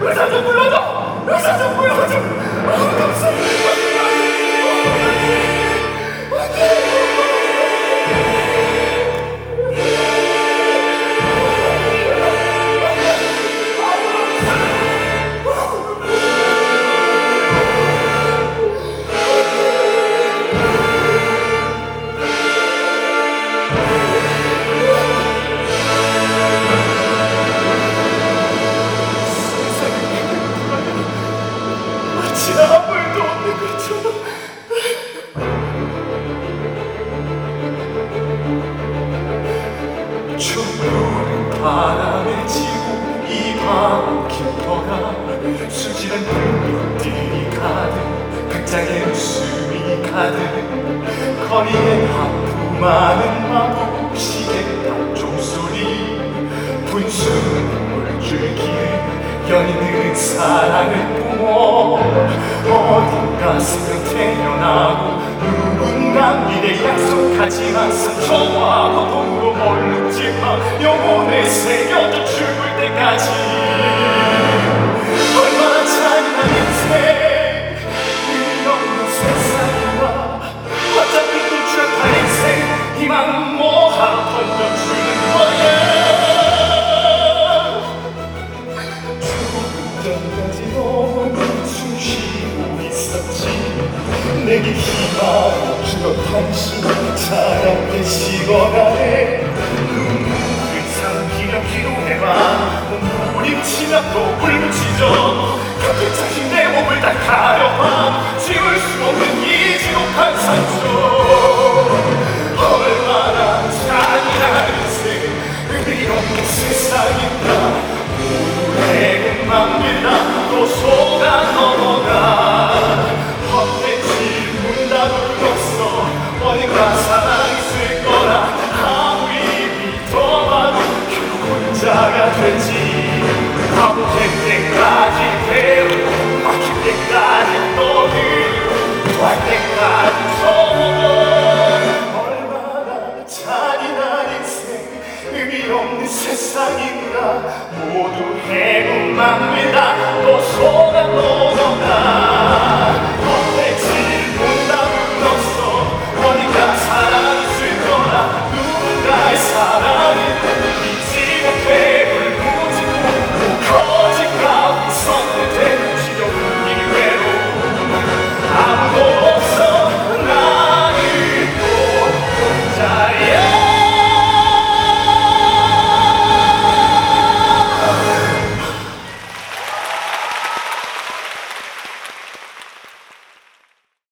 의사 좀 불러줘! 의사 좀 불러줘! 가득 거리에 하품하는 마법 시계 종소리. 분수는 물줄기에 연인들은 사랑을 뿜어. 어딘가 새벽 태어나고 누군가 미래 약속하지만 상처와 고통으로 멀룩지만 영혼에 새겨져 죽을 때까지 당신 차갑게 식어가네 눈물을 삼키며 기도해봐 몸부림치며 또 울부짖어 곁에 차신 내 몸을 다 가려봐. 지울 수 없는 이 지독한 상처